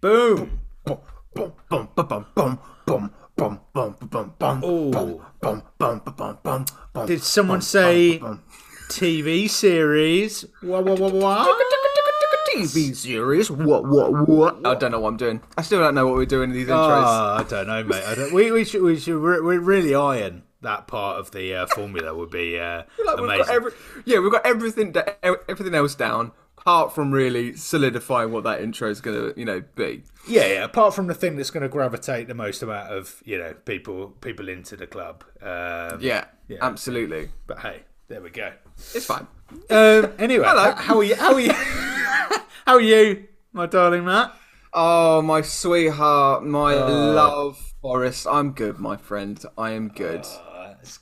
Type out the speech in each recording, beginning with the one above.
Boom. Boom. Boom. Boom. Boom. Boom. Boom. Bum, bum, bum, bum, Ooh. bum, Did someone say TV series? What, what, what, what? TV series? What, what, what? I don't know what I'm doing. I still don't know what we're doing in these ah, intros. Oh, I don't know, mate. I don't, we, we should, we should, we're, we're really iron that part of the uh, formula. Would be uh, like amazing. We've every, yeah, we've got everything, everything else down apart from really solidifying what that intro is going to, you know, be. Yeah, yeah. Apart from the thing that's going to gravitate the most amount of you know people people into the club. Um, Yeah, Yeah. absolutely. But hey, there we go. It's fine. Um, anyway, Hello. how are you? How are you? how are you, my darling Matt? Oh, my sweetheart, my love, Forest. I'm good, my friend. I am good.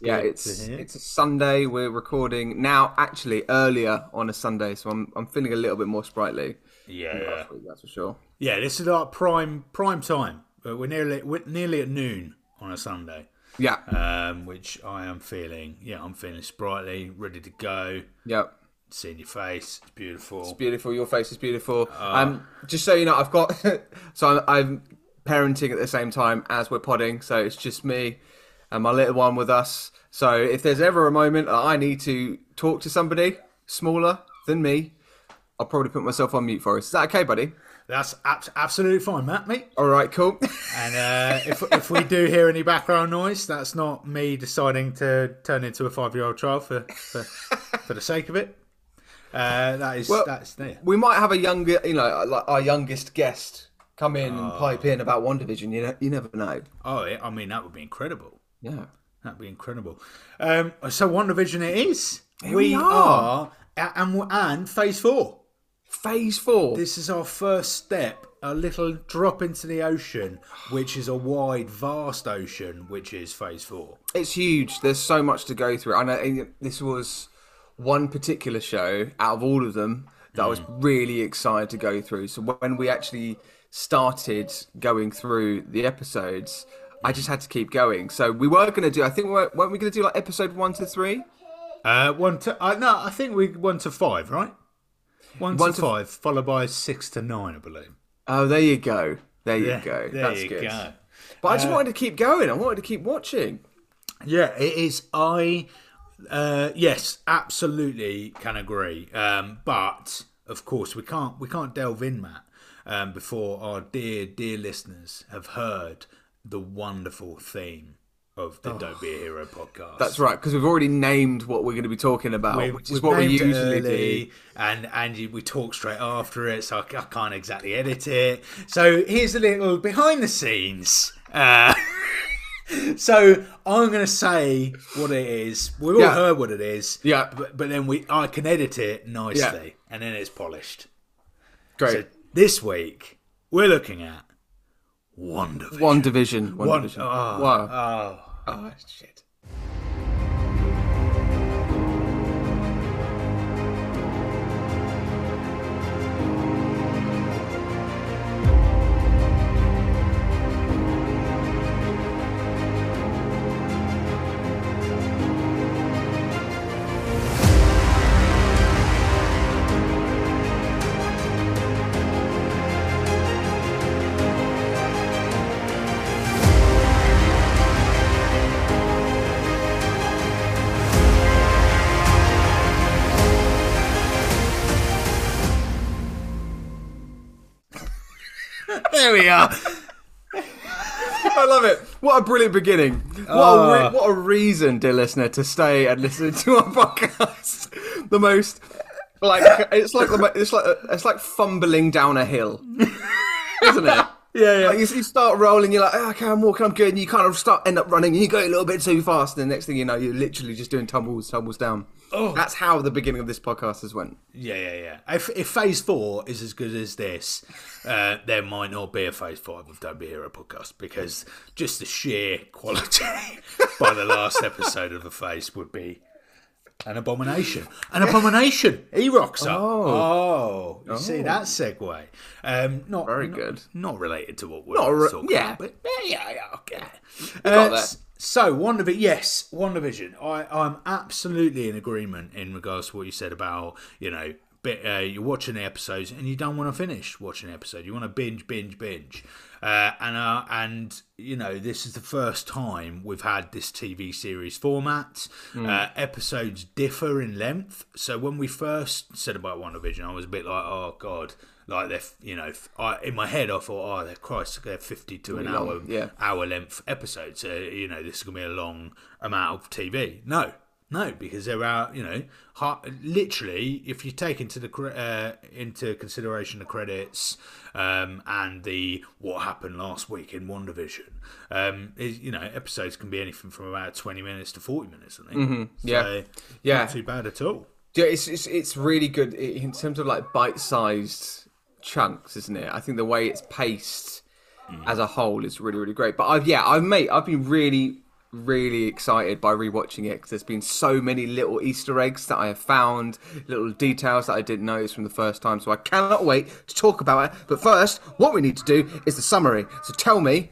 Yeah, it's it's a Sunday. We're recording now. Actually, earlier on a Sunday, so I'm I'm feeling a little bit more sprightly. Yeah, Last week, that's for sure. yeah. This is our prime prime time. But we're nearly we're nearly at noon on a Sunday, Yeah, um, which I am feeling. Yeah, I'm feeling sprightly, ready to go. Yep. Seeing your face, it's beautiful. It's beautiful. Your face is beautiful. Ah. um, just so you know, I've got so I'm, I'm parenting at the same time as we're podding, so it's just me and my little one with us. So if there's ever a moment that I need to talk to somebody smaller than me, I'll probably put myself on mute for us. Is that okay, buddy? That's abs- absolutely fine, Matt. Mate. All right, cool. And uh, if if we do hear any background noise, that's not me deciding to turn into a five year old child for, for for the sake of it. Uh, that is Well- that's there. we might have a younger, you know, like our youngest guest come in and pipe in about WandaVision. You know, you never know. Oh, yeah, I mean that would be incredible. Yeah. That'd be incredible. Um, so WandaVision it is. Here we we are, a- and and phase four. Phase four. This is our first step, a little drop into the ocean, which is a wide, vast ocean, which is phase four. It's huge. There's so much to go through. I know this was one particular show out of all of them that I was really excited to go through. So when we actually started going through the episodes, I just had to keep going. So we were going to do. I think we were, weren't we going to do like episode one to three? Uh, one to uh, no, I think we one to five, right? One, One to, to- five, followed by six to nine, I believe. Oh, there you go. There you Yeah, go. there That's you good. go. But I just wanted to keep going. I wanted to keep watching. Yeah, it is. I uh, yes, absolutely can agree. Um, but of course, we can't we can't delve in, Matt, um, before our dear dear listeners have heard the wonderful theme of the Don't Be a Hero podcast. Oh. That's right, because we've already named what we're going to be talking about, We- which is what we usually do. and and you- we talk straight after it, so I, I can't exactly edit it. So here's a little behind the scenes. Uh, so I'm going to say what it is. We've all Yeah. heard what it is, Yeah. but, but then we I can edit it nicely, and then it's polished. Great. So this week we're looking at Wonder. Vision. one division. One, One- division. oh, wow. oh. Oh, shit. We are. I love it. What a brilliant beginning. What, a re- ah. what a reason, dear listener, to stay and listen to our podcast. The most like it's like the it's like it's like fumbling down a hill, isn't it? Yeah, yeah. Like you, you start rolling, you're like, "Oh, okay, I'm walking, I'm good, and you kind of start end up running, and you go a little bit too fast, and the next thing you know, you're literally just doing tumbles, tumbles down. Oh. That's how the beginning of this podcast has went. Yeah, yeah, yeah. If, if phase four is as good as this, uh, there might not be a phase five of Don't Be Hero podcast because just the sheer quality by the last episode of the face would be an abomination. An abomination. He rocks up. Oh, you see that segue? Um, not Very not- good. Not related to what we're Not re- talking yeah. about, but yeah, yeah, okay. got Uh, So, of yes, WandaVision. I, I'm absolutely in agreement in regards to what you said about, you know, bit, uh, you're watching the episodes and you don't want to finish watching the episode. You want to binge, binge, binge. Uh, and uh, and you know this is the first time we've had this TV series format. Uh, episodes differ in length, so when we first said about WandaVision, I was a bit like, oh god, like they're you know, I, in my head I thought, oh, they're Christ, they're fifty to an long, hour yeah. hour length episodes. So you know this is gonna be a long amount of TV. No, no, because there are you know, literally, if you take into the uh, into consideration the credits um, and the what happened last week in WandaVision, um, is, you know, episodes can be anything from about twenty minutes to forty minutes. I think. Mm-hmm. yeah. So, Yeah. not too bad at all. Yeah, it's, it's it's really good in terms of like bite-sized chunks, isn't it? I think the way it's paced as a whole is really really great. But I've yeah, I've mate, I've been really really excited by rewatching it because there's been so many little Easter eggs that I have found, little details that I didn't notice from the first time. So I cannot wait to talk about it. But first, what we need to do is the summary. So tell me,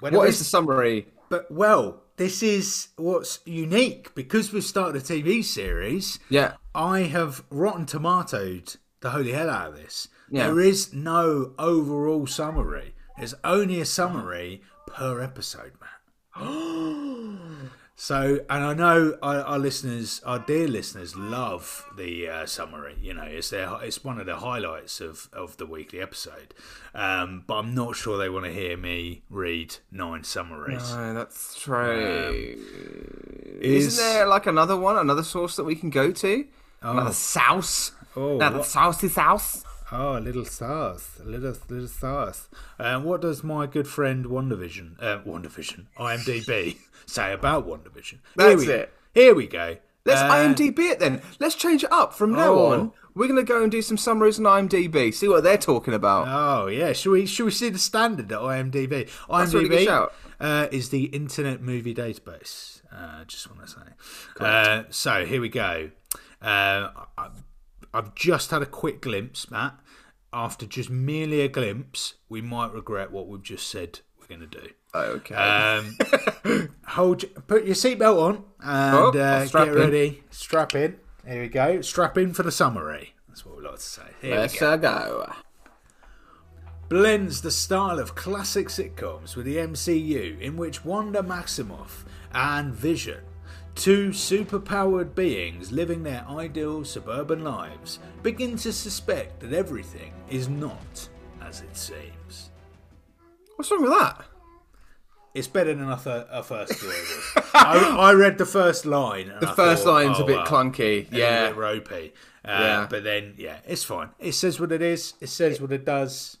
When what is the summary? But well, this is what's unique because we've started a TV series. Yeah. I have rotten tomatoed the holy hell out of this. Yeah. There is no overall summary. There's only a summary per episode, man. so, and I know our, our listeners, our dear listeners, love the uh, summary. You know, it's their, it's one of the highlights of, of the weekly episode. Um, but I'm not sure they want to hear me read nine summaries. Oh, that's true. Is- Isn't there like another one, another source that we can go to? Another souse? Oh, Another what- sousey souse? Oh, a little sauce, a little little sauce. Um, what does my good friend WandaVision, uh, WandaVision, IMDb say about WandaVision? That's here we, it. Here we go. Let's Uh, IMDb it then. Let's change it up. From now Oh. on, we're going to go and do some summaries on IMDb, see what they're talking about. Oh yeah, should we should we see the standard at IMDb? That's a really good IMDb shout. uh, is the Internet Movie Database. Uh, just want to say. Uh, so here we go. Uh, I've just had a quick glimpse, Matt. After just merely a glimpse, we might regret what we've just said we're going to do. okay. Um, hold, put your seatbelt on and Oh, uh, get in. ready. Strap in. Here we go. Strap in for the summary. That's what we like to say. Here Let's we go. go. Blends the style of classic sitcoms with the MCU, in which Wanda Maximoff and Vision, two superpowered beings living their ideal suburban lives, begin to suspect that everything is not as it seems. What's wrong with that? It's better than I, th- first was. I, I read the first line. And The I first thought, line's a oh, bit well, clunky. a Yeah. bit ropey. Uh, Yeah. But then, yeah, it's fine. It says what it is. It says what it does.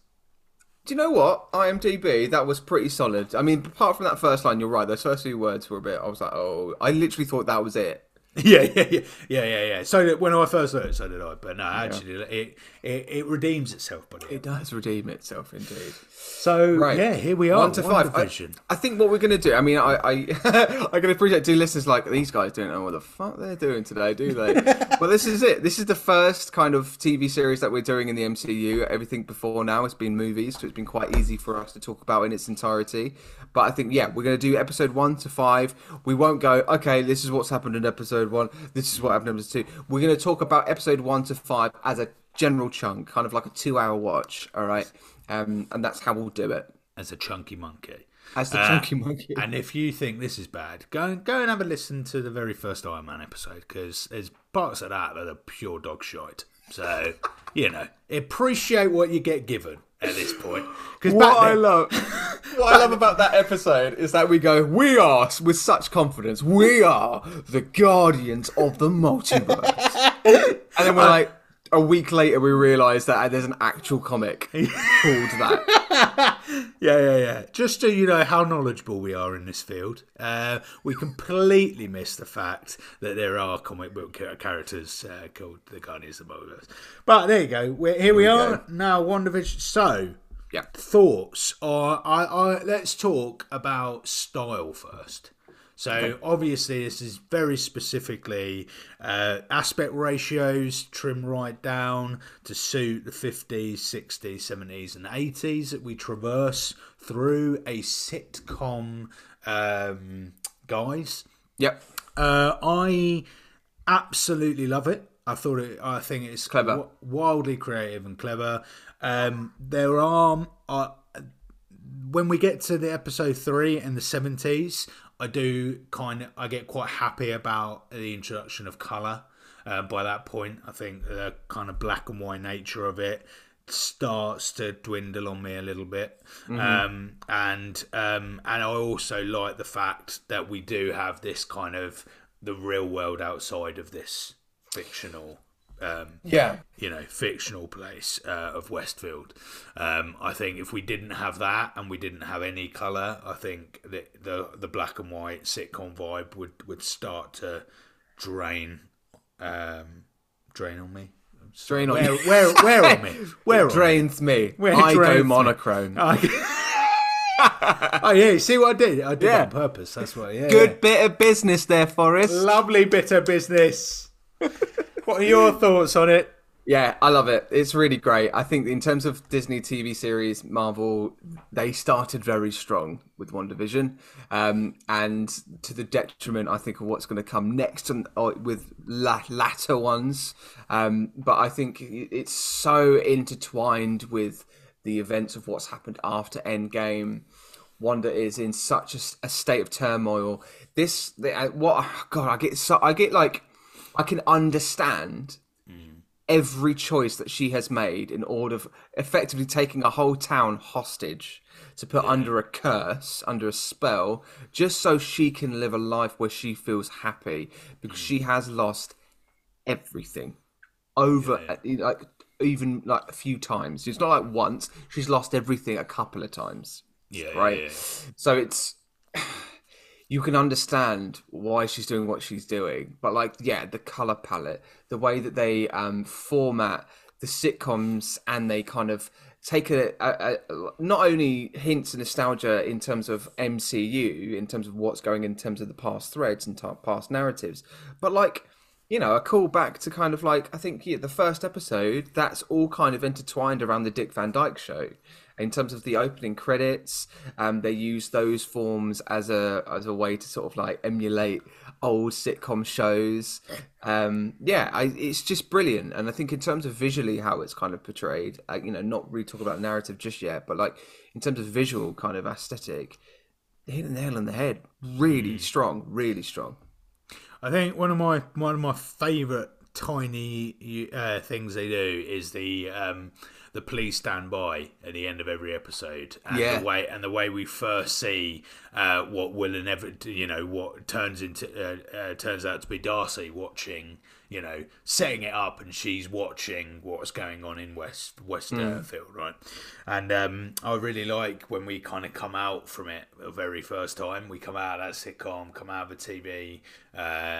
Do you know what? IMDb, that was pretty solid. I mean, apart from that first line, you're right. Those first few words were a bit. I was like, oh, I literally thought that was it. Yeah, yeah, yeah, yeah, yeah, yeah. So that when I first heard it, so did I. But no, actually, it, it it redeems itself, buddy. It does redeem itself, indeed. So Right. yeah, here we are. One to five. I, I think what we're gonna do. I mean, I I, I can appreciate two listeners like these guys don't know what the fuck they're doing today, do they? well, this is it. This is the first kind of TV series that we're doing in the MCU. Everything before now has been movies, so it's been quite easy for us to talk about in its entirety. But I think yeah, we're gonna do episode one to five. We won't go. Okay, this is what's happened in episode one. This is what happened in episode two. We're gonna talk about episode one to five as a general chunk, kind of like a two-hour watch. All right. Um, and that's how we'll do it. as a chunky monkey. As the Uh, chunky monkey. And if you think this is bad, go and go and have a listen to the very first Iron Man episode because there's parts of that that are pure dog shite. So you know, appreciate what you get given at this point. Because What I love, what I love about that episode is that we go, we are with such confidence, we are the guardians of the multiverse, and then we're like, a week later, we realise that there's an actual comic called that. Yeah, yeah, yeah. Just so you know how knowledgeable we are in this field, uh, we completely miss the fact that there are comic book characters uh, called the Guardians of the Multiverse. But there you go. We're, here we are go. now. WandaVision. So, Yeah. thoughts? Or I, I let's talk about style first. So obviously, this is very specifically uh, aspect ratios trim right down to suit the 50s, 60s, 70s, and 80s that we traverse through a sitcom, um, guys. Yep. Uh, I absolutely love it. I thought it. I think it's Clever. wi- wildly creative and clever. Um, there are uh, when we get to the episode three in the seventies, I do kind of I get quite happy about the introduction of color. Uh, by that point, I think the kind of black and white nature of it starts to dwindle on me a little bit. Um, and um, and I also like the fact that we do have this kind of the real world outside of this fictional um, Yeah. you know, fictional place uh, of Westfield. Um, I think if we didn't have that and we didn't have any color, I think that the the black and white sitcom vibe would would start to drain um, drain on me. Drain on Where you. where where on me? Where on me? Drains me. Where I drains go me? monochrome. oh yeah, you see what I did? I did Yeah. on purpose. That's what. Yeah, Good yeah. bit of business there, Forest. lovely bit of business. What are your thoughts on it? Yeah, I love it. It's really great. I think in terms of Disney TV series, Marvel, they started very strong with WandaVision, um, and to the detriment, I think, of what's going to come next and uh, with la- latter ones. Um, but I think it's so intertwined with the events of what's happened after Endgame. Wanda is in such a state of turmoil. This, uh, what? God, I get so I get like, I can understand every choice that she has made in order of effectively taking a whole town hostage to put under a curse, under a spell, just so she can live a life where she feels happy because she has lost everything over uh, like even like a few times. It's not like once; she's lost everything a couple of times Yeah, right? yeah, yeah. So it's you can understand why she's doing what she's doing, but like yeah, the color palette, the way that they um, format the sitcoms, and they kind of take a, a, a not only hints and nostalgia in terms of MCU, in terms of what's going in terms of the past threads and t- past narratives, but like you know, a call back to kind of like I think yeah, the first episode. That's all kind of intertwined around the Dick Van Dyke Show. In terms of the opening credits, um, they use those forms as a as a way to sort of like emulate old sitcom shows. Um, yeah, I, it's just brilliant, and I think in terms of visually how it's kind of portrayed, uh, you know, not really talk about narrative just yet, but like in terms of visual kind of aesthetic, they hit the nail on the head. Really strong, really strong. I think one of my one of my favourite tiny uh, things they do is the um, the police stand by at the end of every episode, and Yeah. the way and the way we first see uh, what will and never you know what turns into uh, uh, turns out to be Darcy watching you know setting it up, and she's watching what's going on in West West uh, Field, right? And um, I really like when we kind of come out from it the very first time. We come out of that sitcom, come out of the TV, uh,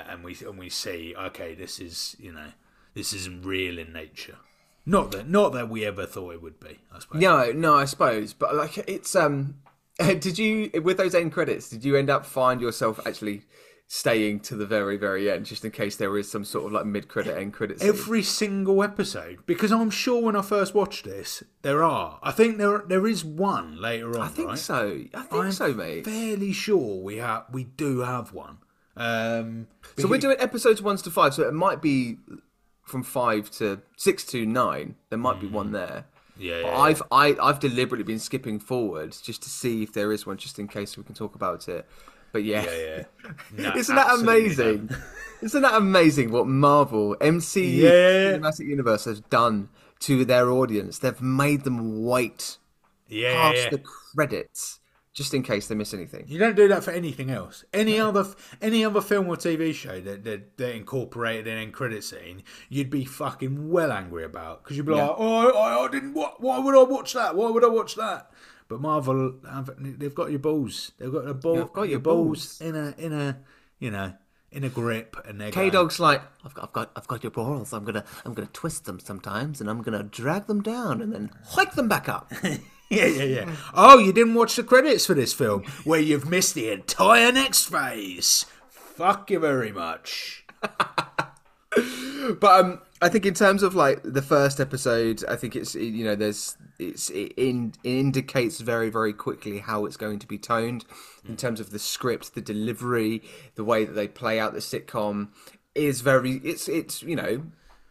and we and we see okay, this is you know this isn't real in nature. Not that not that we ever thought it would be. I suppose. No, no, I suppose, but like it's um, did you with those end credits? Did you end up find yourself actually staying to the very, very end, just in case there is some sort of like mid credit end credit scene? Every single episode, because I'm sure when I first watched this, there are. I think there there is one later on. I think right? so. I think I'm so, mate. Fairly sure we have we do have one. Um, So we're doing episodes one to five, so it might be from five to six to nine. There might be one hmm. there. yeah, But yeah, I've I, I've deliberately been skipping forward just to see if there is one, just in case we can talk about it. But yeah, yeah, yeah. No, isn't that amazing? Isn't that amazing what Marvel MCU Yeah. Cinematic Universe has done to their audience? They've made them wait Yeah, past yeah. the credits just in case they miss anything. You don't do that for anything else. Any other any other film or TV show that that, that incorporated an end credit scene, you'd be fucking well angry about because you'd be like, oh, I, I didn't. What, why would I watch that? Why would I watch that? But Marvel, they've got your balls. They've got the ball. Got your balls balls. in a in a you know in a grip, and they're K Dog's like, I've got, I've got, I've got your balls. I'm gonna, I'm gonna twist them sometimes, and I'm gonna drag them down, and then hike them back up. Yeah, yeah, yeah. Oh, you didn't watch the credits for this film, where you've missed the entire next phase. Fuck you very much. but um, I think in terms of like the first episode, I think it's you know there's it's it, in, it indicates very very quickly how it's going to be toned in terms of the script, the delivery, the way that they play out the sitcom is very it's it's you know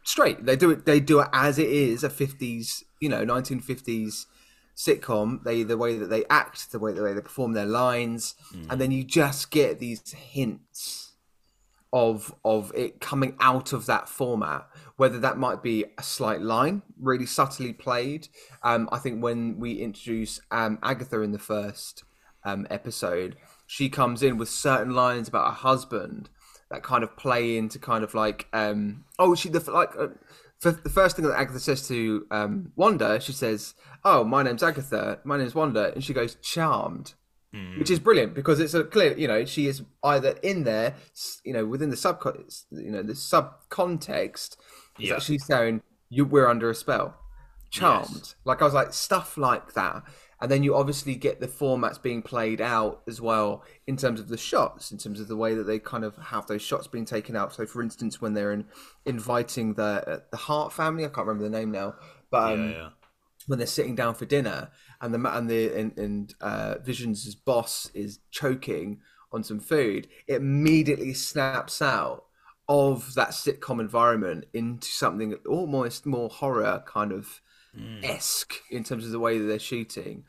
straight. They do it. They do it as it is a fifties, you know, nineteen fifties sitcom. They the way that they act, the way the way they perform their lines, and then you just get these hints of of it coming out of that format. Whether that might be a slight line, really subtly played. Um, I think when we introduce um, Agatha in the first um, episode, she comes in with certain lines about her husband that kind of play into kind of like um oh she the like uh, the first thing that Agatha says to um Wanda she says oh my name's Agatha. My name's Wanda. And she goes charmed. Which is brilliant because it's a clear you know she is either in there you know within the sub you know the sub context is Yeah. actually saying you we're under a spell. Charmed. Like I was like stuff like that and then you obviously get the formats being played out as well in terms of the shots in terms of the way that they kind of have those shots being taken out so for instance when they're in, inviting the uh, the Hart family I can't remember the name now but um, yeah, yeah. when they're sitting down for dinner and the and the and, and uh, Visions' boss is choking on some food, it immediately snaps out of that sitcom environment into something almost more horror kind of esque in terms of the way that they're shooting,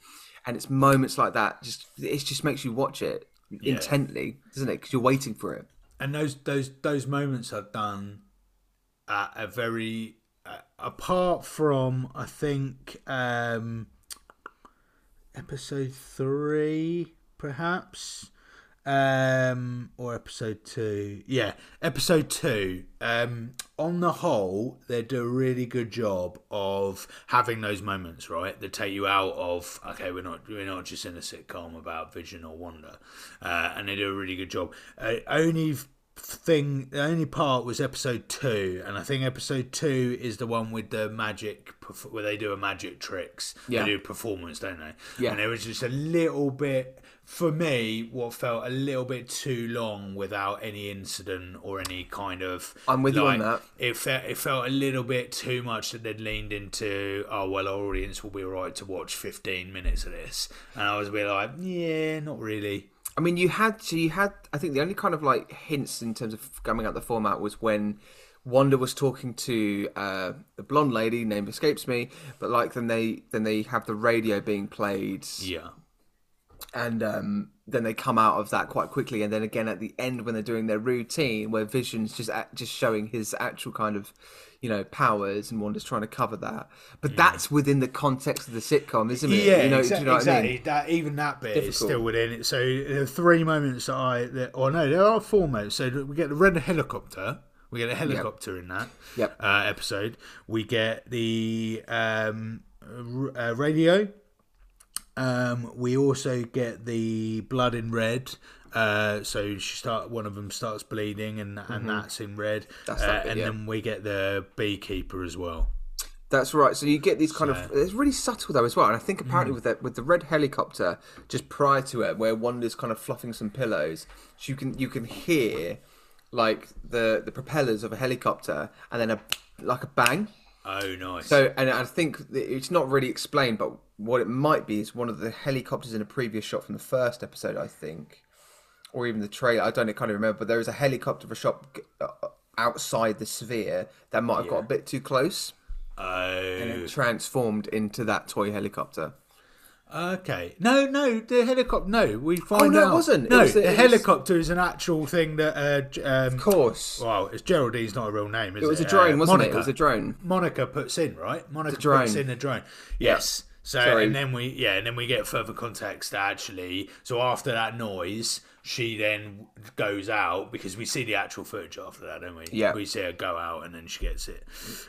and it's moments like that just it just makes you watch it intently, doesn't it? Because you're waiting for it. and those those those moments are done at a very uh, apart from I think um episode three perhaps um or episode two. Yeah episode two. Um on the whole they do a really good job of having those moments right? That take you out of okay we're not we're not just in a sitcom about vision or wonder uh, and they do a really good job. Uh, only thing the only part was episode two. And i think episode two is the one with the magic where they do a magic tricks. Yeah. they do performance don't they? Yeah. and it was just a little bit for me what felt a little bit too long without any incident or any kind of I'm with you on that. it felt it felt a little bit too much that they'd leaned into oh well our audience will be right to watch 15 minutes of this and i was a bit like yeah not really I mean, you had so you had. I think the only kind of like hints in terms of coming out the format was when Wanda was talking to uh, the blonde lady name escapes me, but like then they then they have the radio being played, yeah and um, then they come out of that quite quickly, and then again at the end when they're doing their routine, where Vision's just just showing his actual kind of you know powers, and Wanda's trying to cover that, but that's within the context of the sitcom, isn't it? Yeah, you know, exa- you know what I exactly. mean? That even that bit is still within it. So there are three moments that I, that, or no, there are four moments. So we get the red helicopter. We get a helicopter in that Yep. uh, episode. We get the um, r- uh, radio. Um, we also get the blood in red. Uh, so she start one of them starts bleeding, and and that's in red. Mm-hmm. That's uh, bit, and yeah. then we get the beekeeper as well. That's right. So you get these kind of it's really subtle though as well. And I think apparently Mm. with that with the red helicopter just prior to it, where Wanda's kind of fluffing some pillows, so you can you can hear like the the propellers of a helicopter and then a like a bang. Oh, nice. So and I think it's not really explained, but what it might be is one of the helicopters in a previous shot from the first episode, I think, or even the trailer. I don't kind of remember, but there is a helicopter of a shot uh, outside the sphere that might have got a bit too close oh, and it transformed into that toy helicopter. Okay. No, no, the helicopter. No, we find oh, no, it wasn't. It No, was- the was- helicopter is an actual thing that. Uh, um, Of course, Well, it's Geraldine's not a real name, is it? it was a drone, Uh, wasn't Monica. it? It was a drone. Monica puts in right. Monica puts in a drone. Yes. So Sorry. and then we yeah, and then we get further context actually. So after that noise, she then goes out because we see the actual footage after that, don't we? Yeah. We see her go out and then she gets it.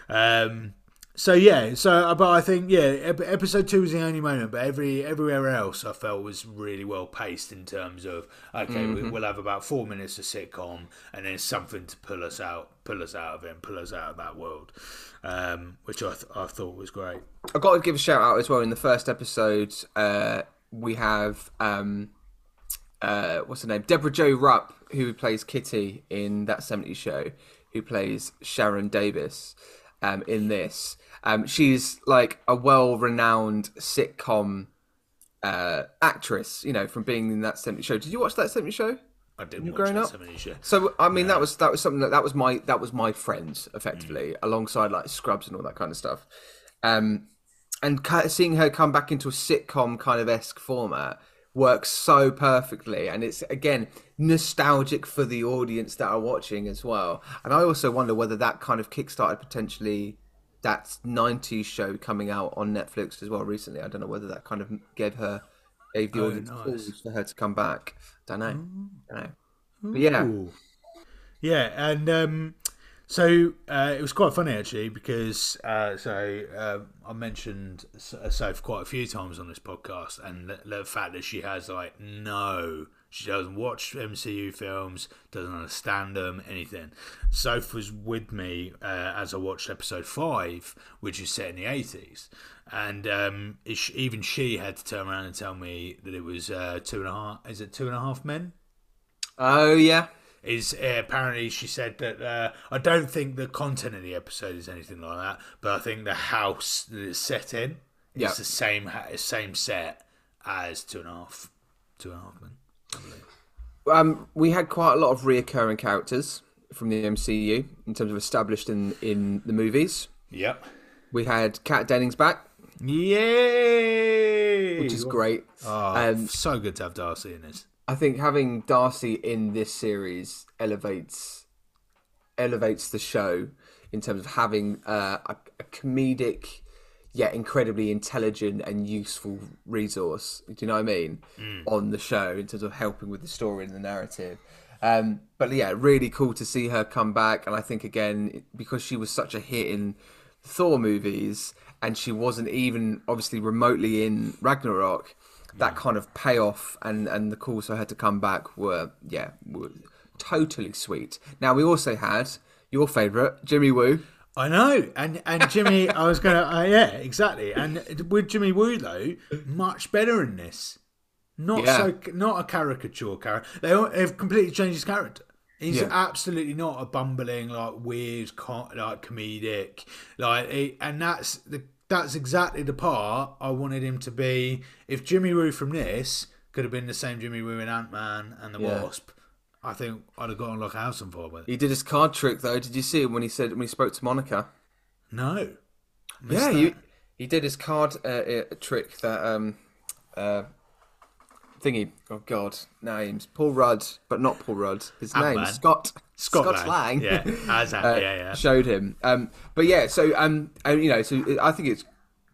Um. So yeah, so uh, but I think yeah, episode two was the only moment, but every everywhere else I felt was really well paced in terms of okay, we, we'll have about four minutes of sitcom and then something to pull us out, pull us out of it, and pull us out of that world, um, which I th- I thought was great. I've got to give a shout out as well. In the first episode, uh, we have um, uh, what's her name? Debra Jo Rupp, who plays Kitty in that 70s show, who plays Sharon Davis um, in this. Um, she's like a well renowned sitcom uh, actress, you know, from being in that 70s show. Did you watch that 70s show? I didn't watch growing that up? show. So I mean, that was that was something that that was my that was my friends effectively, alongside like Scrubs and all that kind of stuff. Um, and seeing her come back into a sitcom kind of esque format works so perfectly, and it's again nostalgic for the audience that are watching as well. And I also wonder whether that kind of kickstarted potentially that '90s show coming out on Netflix as well recently. I don't know whether that kind of gave her gave the audience nice. for her to come back. Don't know. Don't know. But yeah. Yeah, and um, so uh, it was quite funny actually because uh, so uh, I mentioned Soph quite a few times on this podcast, and the, the fact that she has like no, she doesn't watch MCU films, doesn't understand them, anything. Soph was with me uh, as I watched episode five, which is set in the eighties. And um, it- even she had to turn around and tell me that it was uh, two and a half. Is it two and a half men? Oh yeah. is uh, apparently she said that uh, I don't think the content of the episode is anything like that, but I think the house that it's set in is the same same set as two and a half two and a half men. I believe. Um, we had quite a lot of reoccurring characters from the MCU in terms of established in in the movies. Yep. We had Kat Dennings back, Yay! which is great. Oh, Um, so good to have Darcy in this. I think having Darcy in this series elevates elevates the show in terms of having uh, a, a comedic yet incredibly intelligent and useful resource. Do you know what I mean? On the show in terms of helping with the story and the narrative. Um, but yeah, really cool to see her come back. And I think again because she was such a hit in Thor movies, and she wasn't even obviously remotely in Ragnarok. That kind of payoff and and the calls for her to come back were yeah were totally sweet. Now we also had your favourite Jimmy Woo. I know, and and Jimmy, I was gonna, uh, yeah, exactly. And with Jimmy Woo though, much better in this. Not Yeah. so, not a caricature character. They all- they've completely changed his character. He's Yeah. absolutely not a bumbling, like weird, co- like comedic, like, he, and that's the that's exactly the part I wanted him to be. If Jimmy Woo from this could have been the same Jimmy Woo in Ant Man and the Yeah. Wasp, I think I'd have gotten like a house on fire with it. He did his card trick though. Did you see him when he said when he spoke to Monica? No, Yeah, you, he did his card uh, uh, trick that um uh thingy. Oh God, names Paul Rudd, but not Paul Rudd. His name Ant-Man. Scott Scott, Lang. Yeah, as uh, yeah, yeah. showed him. Um, but yeah, so um, and, you know, so I think it's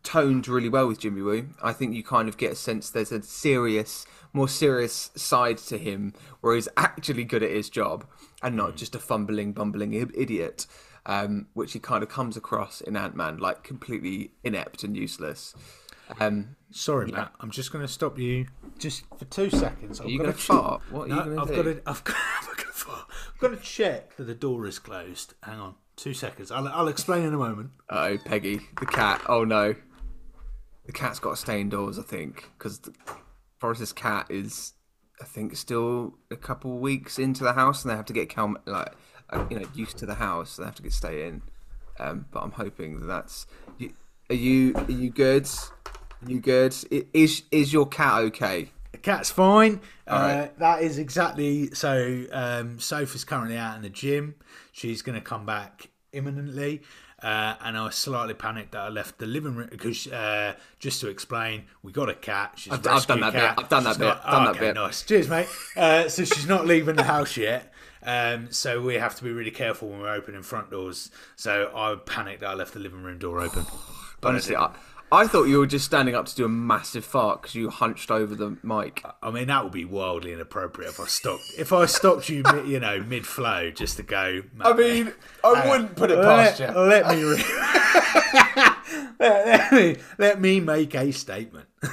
toned really well with Jimmy Woo. I think you kind of get a sense there's a serious, more serious side to him where he's actually good at his job and not just a fumbling, bumbling idiot, um, which he kind of comes across in Ant Man like completely inept and useless. Um, Sorry, Matt. I'm just going to stop you just for two seconds. I've you got gonna to fart? What are you No, I've do? got to. I've got. I'm gonna fart. I've got to check that the door is closed. Hang on, two seconds. I'll, I'll explain in a moment. oh, Peggy, the cat. Oh no, the cat's got to stay indoors. I think because Forest's cat is, I think, still a couple weeks into the house, and they have to get calm, like uh, you know, used to the house. So they have to get stay in. Um, but I'm hoping that that's. You, are you? Are you good? Are you good? Is is your cat okay? The cat's fine. Uh, right. that is exactly so. Um, Sophie's currently out in the gym. She's going to come back imminently. Uh, and I was slightly panicked that I left the living room because, uh, just to explain, we got a cat. She's a I've- I've done that bit. I've done that She's bit. not- Done that okay, bit. Nice. Cheers, mate. Uh, so she's not leaving the house yet. Um, so we have to be really careful when we're opening front doors. So I panicked that I left the living room door open. But I Honestly, didn't. I, I thought you were just standing up to do a massive fart because you hunched over the mic. I mean, that would be wildly inappropriate if I stopped. If I stopped you, you know, mid flow, just to go. I mean, I wouldn't put it let, past you. let me, re- let, let me let me make a statement.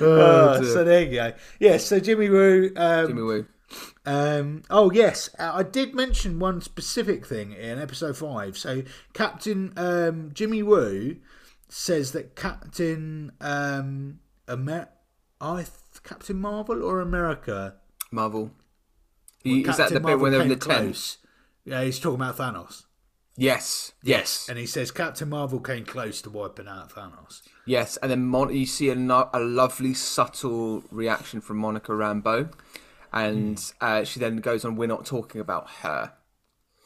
Uh, so there you go. Yes. so Jimmy Woo. Um, Jimmy Woo. Um, oh yes, uh, I did mention one specific thing in episode five. So Captain um, Jimmy Woo says that Captain um, Amer- I Captain Marvel or America. Marvel. He, is that the bit Marvel when they're in the tent? Yeah, he's talking about Thanos. Yes, yes, And he says Captain Marvel came close to wiping out Thanos. yes. And then Mon- you see a, no- a lovely, subtle reaction from Monica Rambeau, and uh, she then goes on. We're not talking about her.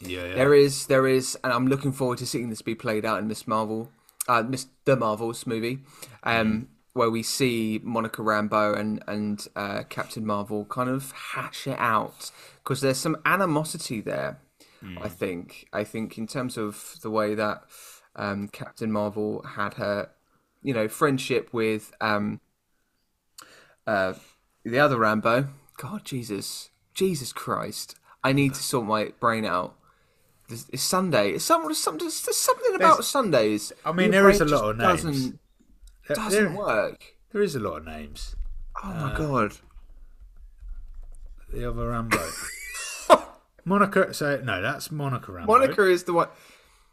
Yeah, yeah. There is, there is, and I'm looking forward to seeing this be played out in Miss Marvel, uh, Miss the Marvels movie, um, where we see Monica Rambeau and and uh, Captain Marvel kind of hash it out because there's some animosity there. I think. I think in terms of the way that um, Captain Marvel had her, you know, friendship with um, uh, the other Rambeau. God, Jesus, Jesus Christ! I need to sort my brain out. It's it's Sunday. It's some, there's some, there's something about There's- Sundays. I mean, there is a lot of names. Doesn't, doesn't There- work. there is a lot of names. Oh Uh, my god. The other Rambeau. Monica. So no, that's Monica Rambeau. Monica is the one.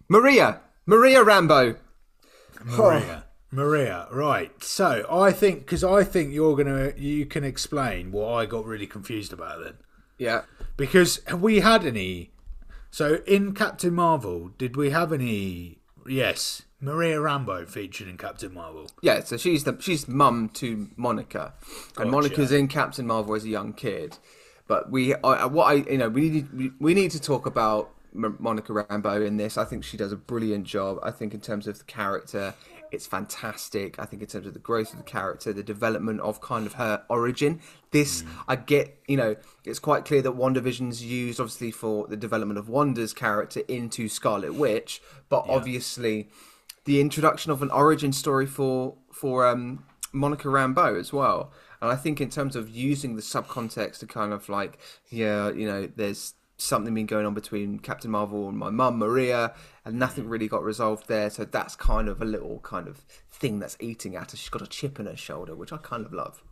Maria. Maria Rambeau. Maria. Maria, right. So I think because I think you're gonna you can explain what I got really confused about then. Yeah. Because have we had any? So in Captain Marvel, did we have any? Yes, Maria Rambeau featured in Captain Marvel. Yeah, so she's the she's mum to Monica, and Monica's in Captain Marvel as a young kid. But we, I, what I, you know, we need we, we need to talk about Monica Rambeau in this. I think she does a brilliant job. I think in terms of the character, it's fantastic. I think in terms of the growth of the character, the development of kind of her origin. This, I get, you know, it's quite clear that WandaVision's used obviously for the development of Wanda's character into Scarlet Witch, but obviously the introduction of an origin story for for um, Monica Rambeau as well. And I think in terms of using the subcontext to kind of like, yeah, you know, there's something been going on between Captain Marvel and my mum Maria, and nothing really got resolved there. So that's kind of a little kind of thing that's eating at her. She's got a chip in her shoulder, which I kind of love.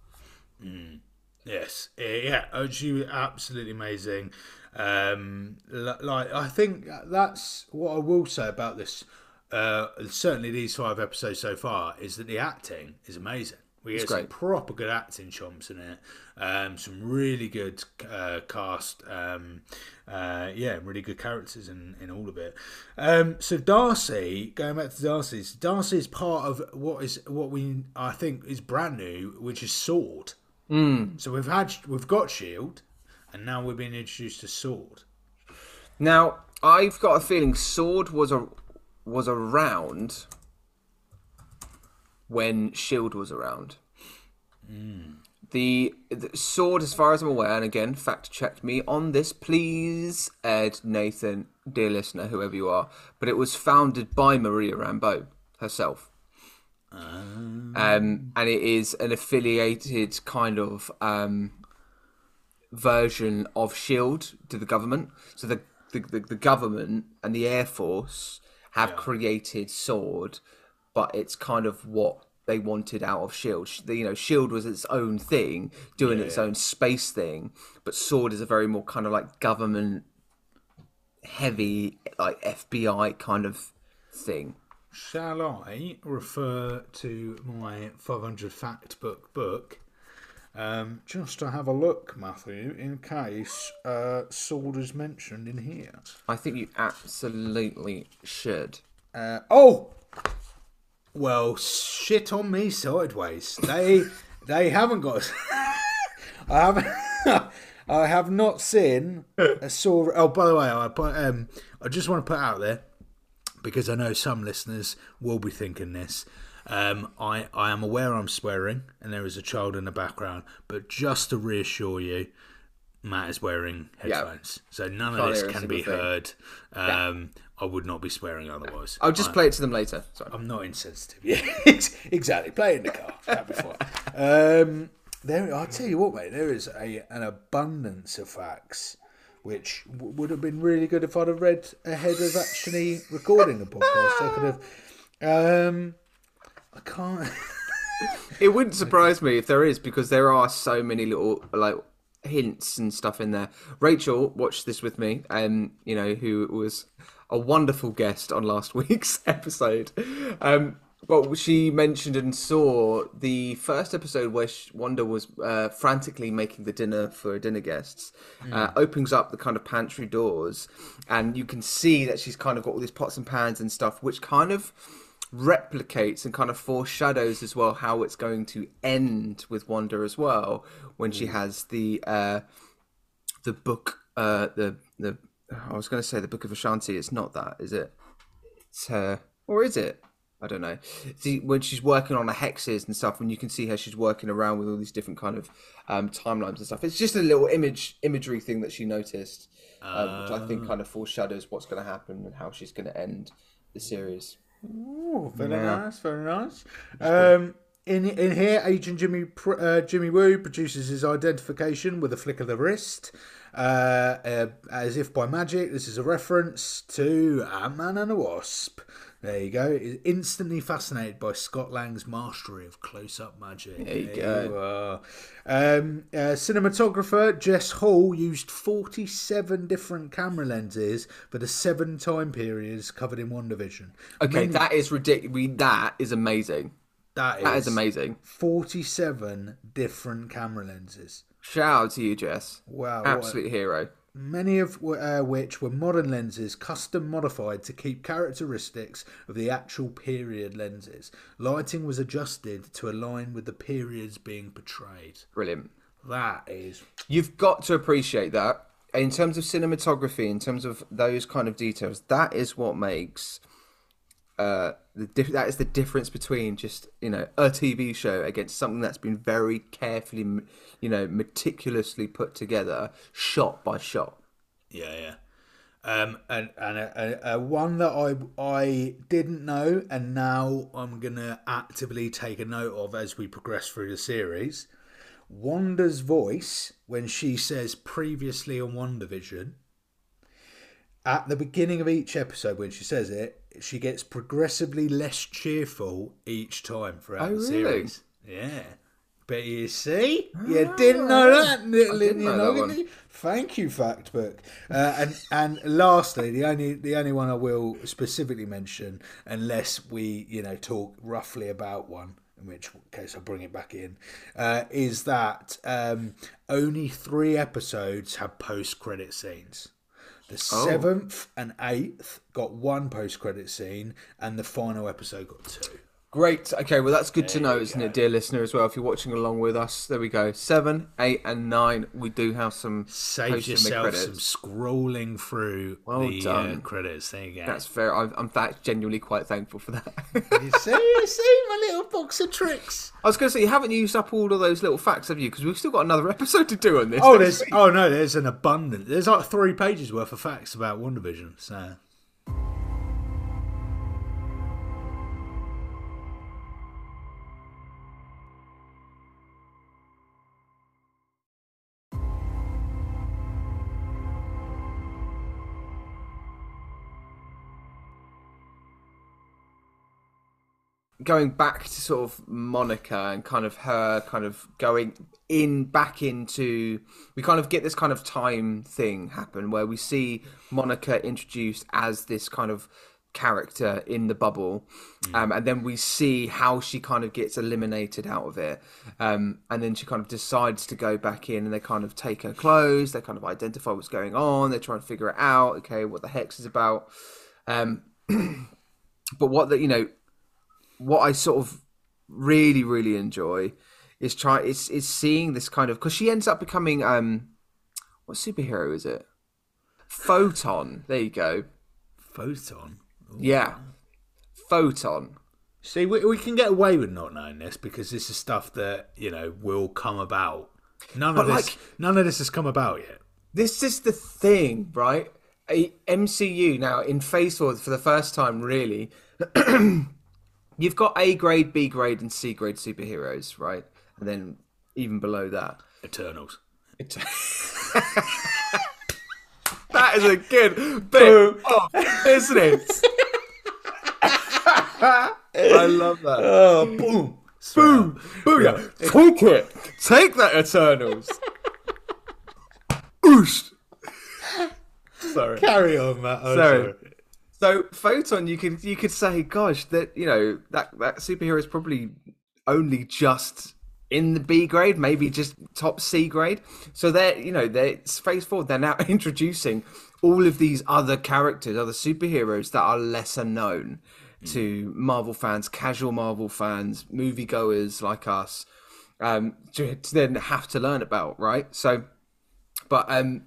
Yes, Eh, yeah, oh, she was absolutely amazing. Um, like I think that's what I will say about this. Uh, certainly, these five episodes so far is that the acting is amazing. We get some great. proper good acting chomps in it. Um, some really good uh, cast. Um, uh, yeah, really good characters in, in all of it. Um, so Darcy, going back to Darcy's, Darcy is part of what is what we I think is brand new, which is Sword. So we've had we've got Shield, and now we're being introduced to Sword. Now, I've got a feeling Sword was a was around when Shield was around. The, the Sword, as far as I'm aware, and again, fact check me on this, please, Ed, Nathan, dear listener, whoever you are. But it was founded by Maria Rambeau herself. Um, and it is an affiliated kind of um, version of Shield to the government. So the the, the, the government and the air force have created Sword, but it's kind of what they wanted out of Shield. The- You know, Shield was its own thing, doing its own space thing, but Sword is a very more kind of like government heavy, like FBI kind of thing. Shall I refer to my 500 fact book book? Um, just to have a look, Matthew, in case uh, Sword is mentioned in here. I think you absolutely should. Uh, oh, well, shit on me sideways. They they haven't got. I haven't. I have not seen a saw. Oh, by the way, I put, um, I just want to put out there because I know some listeners will be thinking this. Um, I I am aware I'm swearing and there is a child in the background, but just to reassure you, Matt is wearing headphones, so none of Can't this can be thing. heard. Um, I would not be swearing otherwise. I'll just play it to them later. Sorry. I'm not insensitive. Yeah, exactly. Play it in the car. That before. Um, there, I'll tell you what, mate. There is a an abundance of facts, which w- would have been really good if I'd have read ahead of actually recording the podcast. I could have. Um, I can't. It wouldn't surprise me if there is because there are so many little like hints and stuff in there. Rachel watched this with me, um, you know, who was a wonderful guest on last week's episode. Um, But she mentioned and saw the first episode where Wanda was uh, frantically making the dinner for dinner guests. Uh, opens up the kind of pantry doors, and you can see that she's kind of got all these pots and pans and stuff, which kind of replicates and kind of foreshadows as well how it's going to end with Wanda as well when she has the uh, the book, uh, the the. I was going to say the Book of Ashanti. It's not that, is it? It's her, or is it? I don't know. See, when she's working on the hexes and stuff, and you can see how she's working around with all these different kind of um, timelines and stuff. It's just a little image imagery thing that she noticed, um, which I think kind of foreshadows what's going to happen and how she's going to end the series. Oh, very Yeah. nice, very nice. Um, in in here, Agent Jimmy uh, Jimmy Woo produces his identification with a flick of the wrist, uh, uh, as if by magic. This is a reference to Ant Man and the Wasp. There you go. Is instantly fascinated by Scott Lang's mastery of close-up magic. There you go. you. Um, uh, cinematographer Jess Hall used 47 different camera lenses for the seven time periods covered in WandaVision. Okay, that is ridiculous. That is amazing. That is, That is amazing. 47 different camera lenses. Shout out to you, Jess. Wow. Absolute hero. Many of uh, which were modern lenses, custom modified to keep characteristics of the actual period lenses. Lighting was adjusted to align with the periods being portrayed. Brilliant. That is. You've got to appreciate that. In terms of cinematography, in terms of those kind of details, that is what makes uh, the dif- that is the difference between just you know a TV show against something that's been very carefully, you know, meticulously put together, shot by shot. Yeah, yeah. Um, and and a, a, a one that I I didn't know, and now I'm gonna actively take a note of as we progress through the series. Wanda's voice when she says previously on WandaVision. At the beginning of each episode, when she says it, she gets progressively less cheerful each time throughout Oh, the really? series. Yeah. But you see, you didn't know that, little Ah, Indian know that one. Thank you, Factbook. Uh, and and lastly, the only the only one I will specifically mention, unless we you know talk roughly about one, in which case I'll bring it back in, uh, is that um, only three episodes have post credit scenes. The oh. seventh and eighth got one post credit scene, and the final episode got two. Great. Okay, well that's good to know, isn't it, dear listener, as well? If you're watching along with us, there we go. Seven, eight, and nine. We do have some Save yourself some scrolling through Well the uh, done. credits. There you go. That's fair. I'm, I'm fact genuinely quite thankful for that. You see, you see my little box of tricks. I was going to say you haven't used up all of those little facts, have you? Because we've still got another episode to do on this. Oh, there's oh no, there's an abundant. There's like three pages worth of facts about WandaVision. So going back to sort of Monica and kind of her kind of going in back into we kind of get this kind of time thing happen where we see Monica introduced as this kind of character in the bubble um, and then we see how she kind of gets eliminated out of it um, and then she kind of decides to go back in and they kind of take her clothes they kind of identify what's going on they're trying to figure it out okay what the hex is about um, but what the you know what I sort of really really enjoy is try is is seeing this kind of because she ends up becoming um what superhero is it? Photon. There you go. Photon. yeah. Photon. See, we, we can get away with not knowing this because this is stuff that you know will come about. None of But, this, none of this has come about yet. this is the thing right? A MCU now in phase four for the first time really you've got A grade B grade and C grade superheroes right and then even below that Eternals. That is a good bit of business. I love that. Oh, boom, Boom, booyah! Take it, take that, Eternals. Oosh. Sorry. Carry on, Matt. Oh, Sorry. So photon, you could you could say, gosh, that you know that that superhero is probably only just in the B grade, maybe just top C grade. So they're you know they're phase four. They're now introducing all of these other characters, other superheroes that are lesser known to Marvel fans, casual Marvel fans, moviegoers like us, um, to, to then have to learn about, right? So, but um,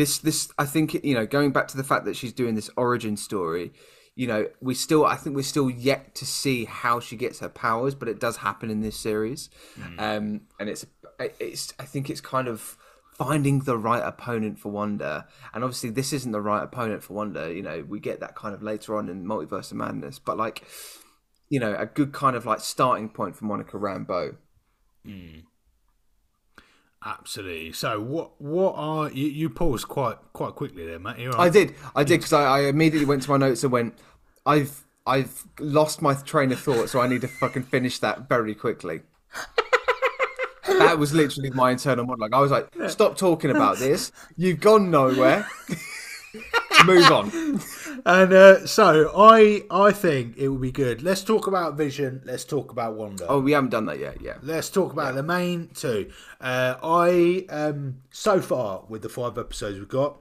this this I think you know going back to the fact that she's doing this origin story, you know we still I think we're still yet to see how she gets her powers, but it does happen in this series, um, and it's it's I think it's kind of finding the right opponent for Wanda, and obviously this isn't the right opponent for Wanda. You know we get that kind of later on in Multiverse of Madness, but like you know a good kind of like starting point for Monica Rambeau. Absolutely. So what what are you, you paused quite quite quickly there, Matt? You're I did, I did, because I, I immediately went to my notes and went, I've I've lost my train of thought, so I need to fucking finish that very quickly. that was literally my internal monologue. I was like, stop talking about this. You've gone nowhere. Move on. And uh, so I I think it would be good. Let's talk about Vision. Let's talk about Wanda. Oh, we haven't done that yet. Yeah. Let's talk about the main two. Uh, I um, so far with the five episodes we've got,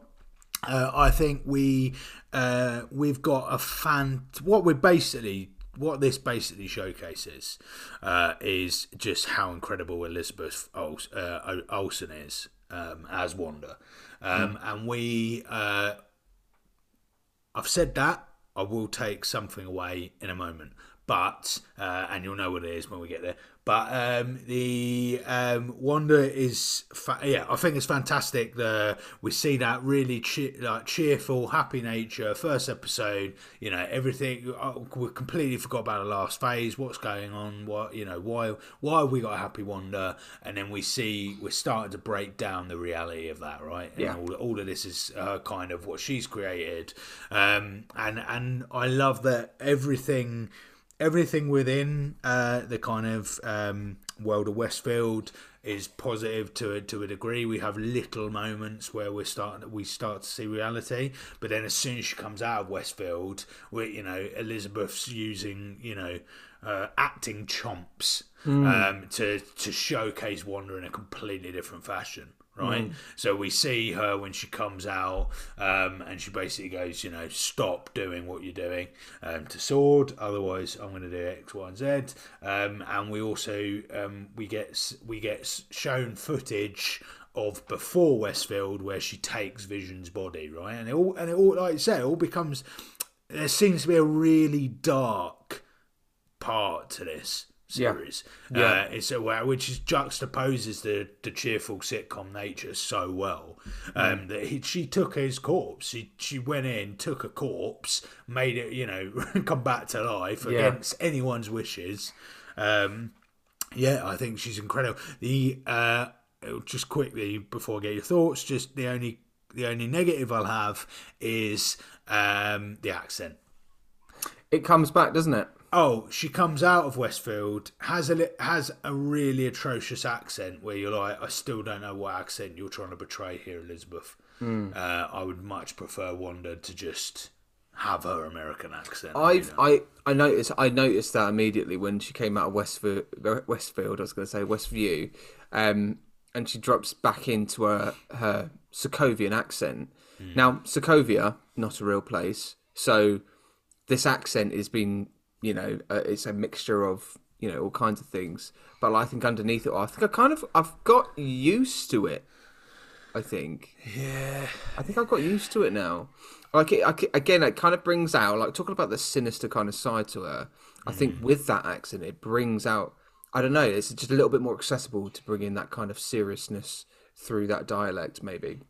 uh, I think we uh, we've got a fan. What we're basically what this basically showcases uh, is just how incredible Elizabeth Ols- uh, Olsen is um, as Wanda, um, and we. I've said that. I will take something away in a moment, but uh, and you'll know what it is when we get there. But um, the um, Wanda is, fa- yeah, I think it's fantastic. The we see that really che- like cheerful, happy nature. First episode, you know, everything. uh, We completely forgot about the last phase. What's going on? What you know? Why? Why have we got a happy Wanda? And then we see we're starting to break down the reality of that, right? And Yeah. all, all of this is uh, kind of what she's created, um, and and I love that everything everything within uh, the kind of um, world of Westfield is positive to a, to a degree. We have little moments where we're starting we start to see reality, but then as soon as she comes out of Westfield, we you know Elizabeth's using you know uh, acting chomps um, to to showcase Wanda in a completely different fashion. Right, so we see her when she comes out, um, and she basically goes, you know, stop doing what you're doing um, to Sword, otherwise I'm going to do X, Y, and Z. Um, and we also um, we get we get shown footage of before Westfield where she takes Vision's body, right? And it all and it all like you say, it all becomes there seems to be a really dark part to this. Series. Yeah. Uh, it's a which is juxtaposes the the cheerful sitcom nature so well. Um, that he, she took his corpse. She she went in, took a corpse, made it, you know, come back to life Yeah. against anyone's wishes. Um, yeah, I think she's incredible. The uh, just quickly before I get your thoughts, just the only the only negative I'll have is um, the accent. It comes back, doesn't it? Oh, she comes out of Westfield, has a has a really atrocious accent where you're like, I still don't know what accent you're trying to portray here, Elizabeth. Uh, I would much prefer Wanda to just have her American accent. I've know? I I noticed I noticed that immediately when she came out of Westfield Westfield I was going to say Westview, um, and she drops back into her her Sokovian accent. Now Sokovia not a real place, so this accent is been you know uh, it's a mixture of you know all kinds of things. But I think underneath it, all, I think I kind of I've got used to it. I think. yeah, I think I've got used to it now. Like it, again, it kind of brings out like talking about the sinister kind of side to her. I think with that accent, it brings out. I don't know. It's just a little bit more accessible to bring in that kind of seriousness through that dialect, maybe.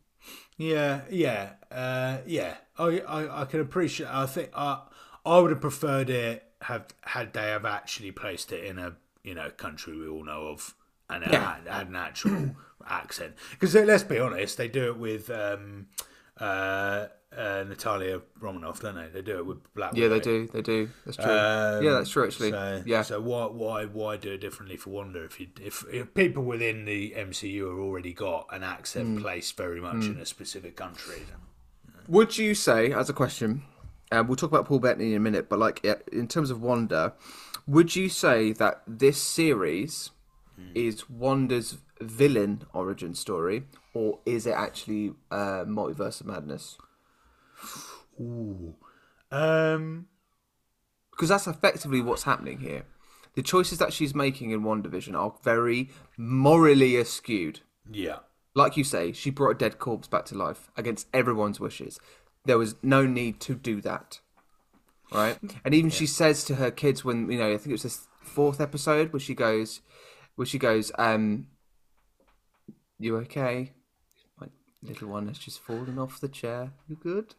yeah, yeah, uh, yeah. I, I I can appreciate. I think I I would have preferred it have had they have actually placed it in a you know country we all know of and it Yeah. had, had an actual accent. Because let's be honest, they do it with um, uh, uh, Natalia Romanoff, don't they? They do it with Black. Yeah, they do. They do. That's true. Um, yeah, that's true. Actually, So, yeah. So why why why do it differently for Wanda if you if, if people within the MCU have already got an accent Hmm. placed very much in a specific country? Then? Would you say, as a question, and we'll talk about Paul Bettany in a minute. But like in terms of Wanda, would you say that this series is Wanda's villain origin story, or is it actually uh, Multiverse of Madness? Ooh. Um, because that's effectively what's happening here. The choices that she's making in WandaVision are very morally askewed. yeah. Like you say, she brought a dead corpse back to life against everyone's wishes. There was no need to do that. Right? And even she says to her kids when, you know, I think it was this fourth episode where she goes where she goes, um You okay? My little one has just fallen off the chair. You good?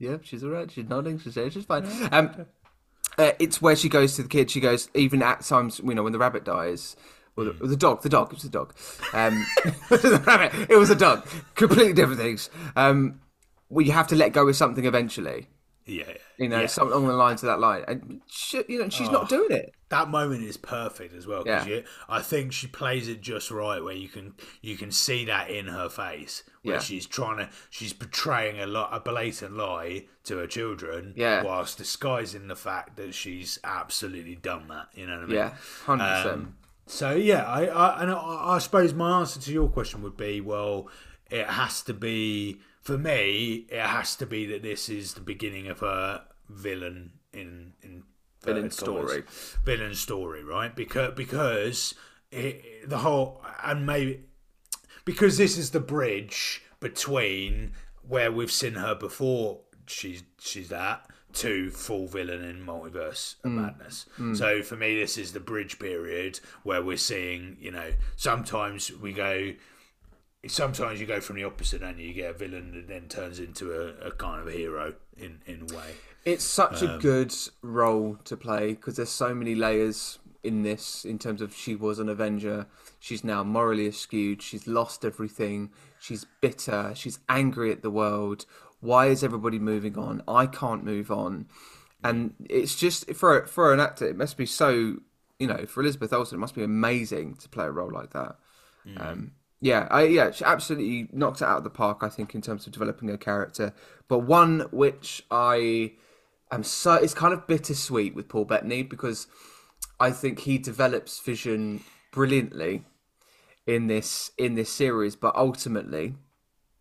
Yeah, she's alright. She's nodding. She's she's fine. Um, uh, it's where she goes to the kid. She goes even at times, you know, when the rabbit dies, or the, or the dog. The dog. It was the dog. Um, the rabbit. It was a dog. Completely different things. Um, well, you have to let go of something eventually. Yeah. You know, yeah. something along the lines of that line, and she, you know, she's not doing it. that moment is perfect as well because Yeah. I think she plays it just right where you can you can see that in her face where Yeah. she's trying to she's portraying a lot a blatant lie to her children Yeah. whilst disguising the fact that she's absolutely done that you know what I mean Yeah, hundred percent. um, so yeah, I, I and I, I suppose my answer to your question would be, well, it has to be for me. It has to be that this is the beginning of her villain in in Villain story. villain story, right? Because because it, the whole and maybe because this is the bridge between where we've seen her before she's she's that to full villain in multiverse of mm. madness mm. so for me this is the bridge period where we're seeing you know sometimes we go sometimes you go from the opposite and you get a villain that then turns into a, a kind of a hero in in a way It's such Um, a good role to play because there's so many layers in this in terms of she was an Avenger. She's now morally askewed. She's lost everything. She's bitter. She's angry at the world. Why is everybody moving on? I can't move on. And it's just for for an actor, it must be so you know for Elizabeth Olsen, it must be amazing to play a role like that. Um, yeah, I, yeah, she absolutely knocked it out of the park. I think in terms of developing her character, but one which I am so it's kind of bittersweet with Paul Bettany because I think he develops Vision brilliantly in this in this series, but ultimately,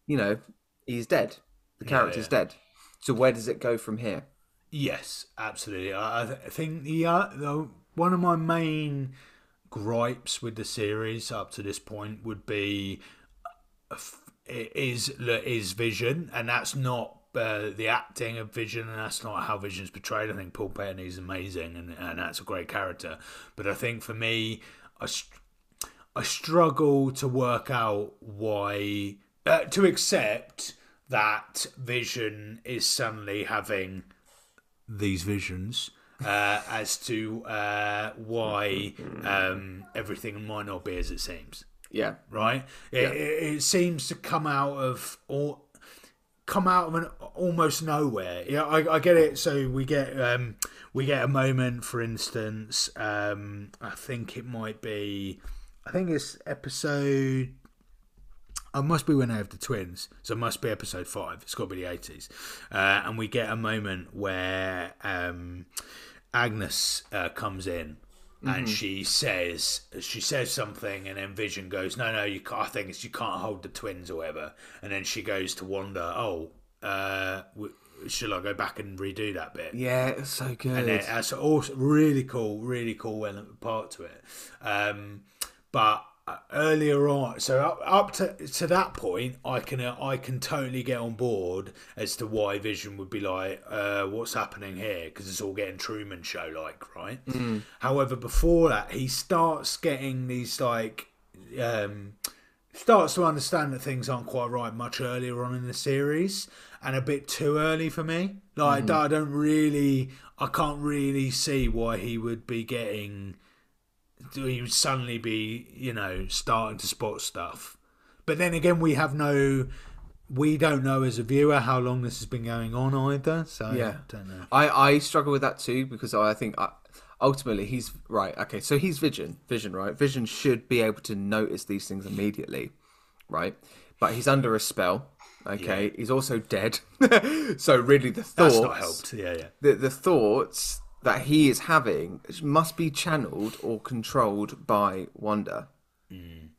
you know, he's dead. The character's yeah. dead. So where does it go from here? Yes, absolutely. I, I I think the, uh, the one of my main gripes with the series up to this point would be uh, is is Vision, and that's not uh, the acting of Vision, and that's not how Vision's portrayed. I think Paul Bettany is amazing, and, and that's a great character. But I think for me, I, I struggle to work out why uh, to accept that Vision is suddenly having these visions uh, as to uh, why um, everything might not be as it seems. Yeah, Right? It, it, it seems to come out of or come out of an almost nowhere. Yeah, I, I get it. So we get um, we get a moment, for instance. Um, I think it might be. I think it's episode. It must be when they have the twins, so it must be episode five. It's got to be the eighties, uh, and we get a moment where Agnes uh, comes in and she says she says something, and then Vision goes, "No, no, you can't." I think it's you can't hold the twins or whatever, and then she goes to Wanda, "Oh, uh, w- shall I go back and redo that bit?" yeah, it's so good. and it, that's also really cool, really cool element part to it. Um, but earlier on, so up, up to to that point, I can uh, I can totally get on board as to why Vision would be like, uh, "What's happening here?" Because it's all getting Truman Show like, right? However, before that, he starts getting these like. Um, starts to understand that things aren't quite right much earlier on in the series and a bit too early for me. Like I don't really, I can't really see why he would be getting, he would suddenly be, you know, starting to spot stuff. But then again, we have no, we don't know as a viewer how long this has been going on either. So Yeah. don't know. I, I struggle with that too because I think I, ultimately he's right. Okay, so he's Vision, Vision, right? Vision should be able to notice these things immediately, right? But he's under a spell, Okay, yeah. he's also dead. so really, the thoughts That's not helped. Yeah, yeah. The the thoughts that he is having must be channeled or controlled by Wanda. Mm.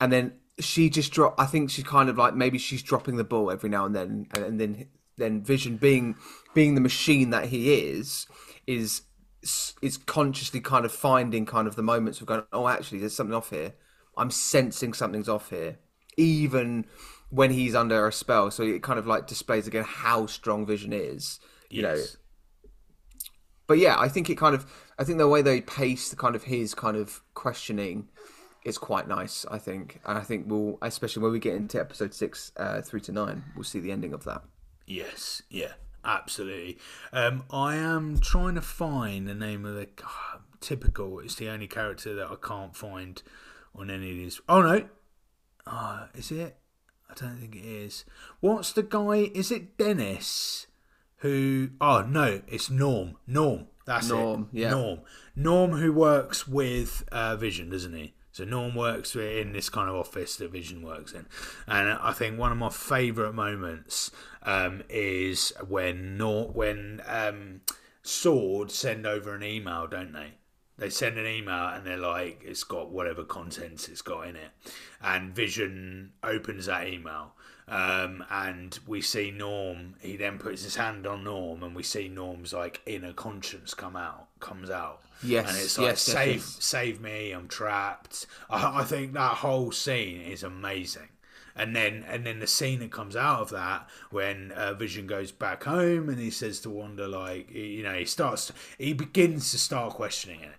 And then she just drop. I think she's kind of like maybe she's dropping the ball every now and then, and, and then then Vision being being the machine that he is is is consciously kind of finding kind of the moments of going, oh, actually, there's something off here. I'm sensing something's off here, even when he's under a spell. So it kind of like displays again how strong Vision is. You yes. know, but yeah, I think it kind of, I think the way they pace the kind of his kind of questioning is quite nice. I think, and I think we'll, especially when we get into episode six, uh, three to nine, we'll see the ending of that. Yes, yeah, absolutely. Um, I am trying to find the name of the typical. It's the only character that I can't find on any of these. Oh no, uh, is it? I don't think it is. What's the guy? Is it Dennis? Who oh no it's norm. Norm. That's norm, it yeah. norm. Norm who works with uh, vision doesn't he? So norm works in this kind of office that vision works in. And i think one of my favorite moments um, is when Nor- when um, sword send over an email don't they? They send an email and they're like it's got whatever contents it's got in it. And vision opens that email um, and we see Norm. He then puts his hand on Norm, and we see Norm's like inner conscience come out, comes out. Yes, and it's like yes, save, yes. save me, I'm trapped. I, I think that whole scene is amazing and then and then the scene that comes out of that when uh, Vision goes back home and he says to Wanda like you know he starts he begins to start questioning it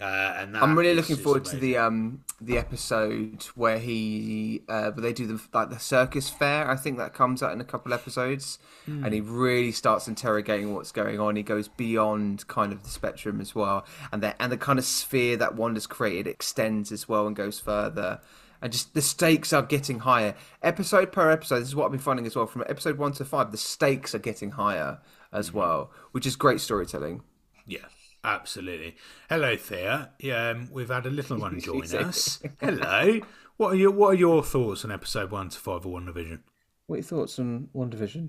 uh, and I'm really looking forward to the um the episode where he uh, where they do the like the circus fair. I think that comes out in a couple episodes, mm. and he really starts interrogating what's going on. He goes beyond kind of the spectrum as well, and the and the kind of sphere that Wanda's created extends as well and goes further. And just the stakes are getting higher, episode per episode. This is what I've been finding as well. From episode one to five, the stakes are getting higher as mm. well, which is great storytelling. Yeah, Absolutely. Hello, Thea. Um, we've had a little one join us. Hello. What are your What are your thoughts on episode one to five of WandaVision? What are your thoughts on WandaVision?